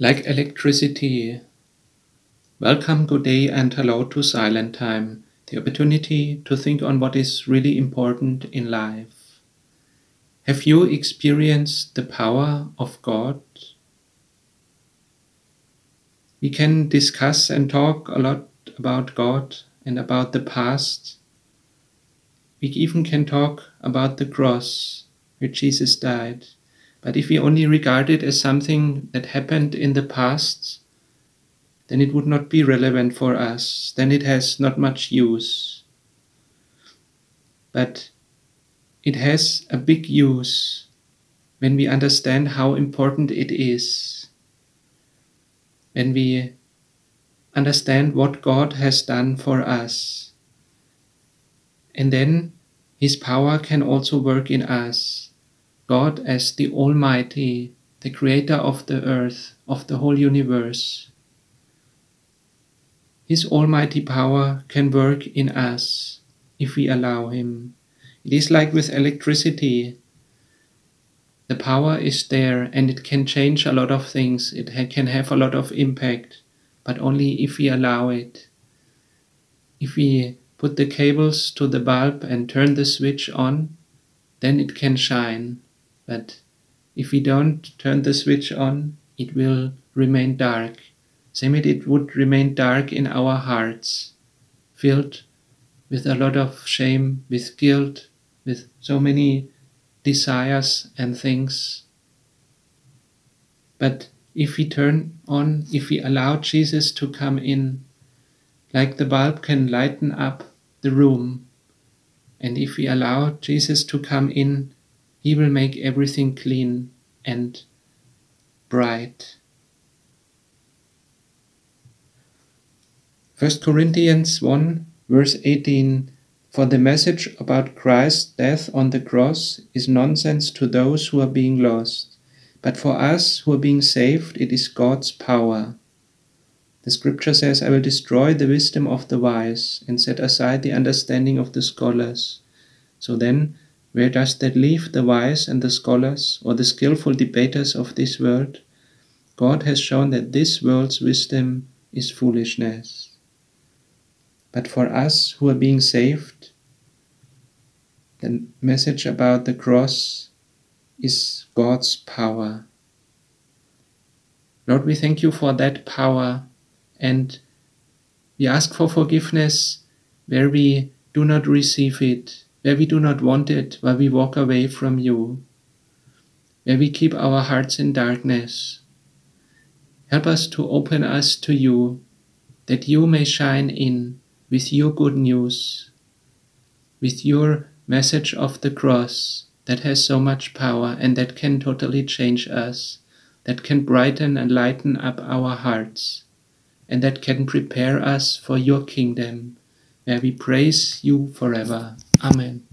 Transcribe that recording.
like electricity. Welcome, good day, and hello to Silent Time, the opportunity to think on what is really important in life. Have you experienced the power of God? We can discuss and talk a lot about God and about the past. We even can talk about the cross where Jesus died. But if we only regard it as something that happened in the past, then it would not be relevant for us. Then it has not much use. But it has a big use when we understand how important it is. When we understand what God has done for us. And then His power can also work in us God as the Almighty, the Creator of the earth, of the whole universe. His almighty power can work in us if we allow Him. It is like with electricity. The power is there and it can change a lot of things. It ha- can have a lot of impact, but only if we allow it. If we put the cables to the bulb and turn the switch on, then it can shine. But if we don't turn the switch on, it will remain dark. Same it would remain dark in our hearts, filled with a lot of shame, with guilt, with so many desires and things. But if we turn on, if we allow Jesus to come in, like the bulb can lighten up the room, and if we allow Jesus to come in, he will make everything clean and bright. 1 Corinthians 1 verse 18 For the message about Christ's death on the cross is nonsense to those who are being lost, but for us who are being saved, it is God's power. The scripture says, I will destroy the wisdom of the wise and set aside the understanding of the scholars. So then, where does that leave the wise and the scholars or the skillful debaters of this world? God has shown that this world's wisdom is foolishness. But for us who are being saved, the message about the cross is God's power. Lord, we thank you for that power and we ask for forgiveness where we do not receive it where we do not want it, where we walk away from you, where we keep our hearts in darkness. Help us to open us to you, that you may shine in with your good news, with your message of the cross that has so much power and that can totally change us, that can brighten and lighten up our hearts, and that can prepare us for your kingdom, where we praise you forever. Amen.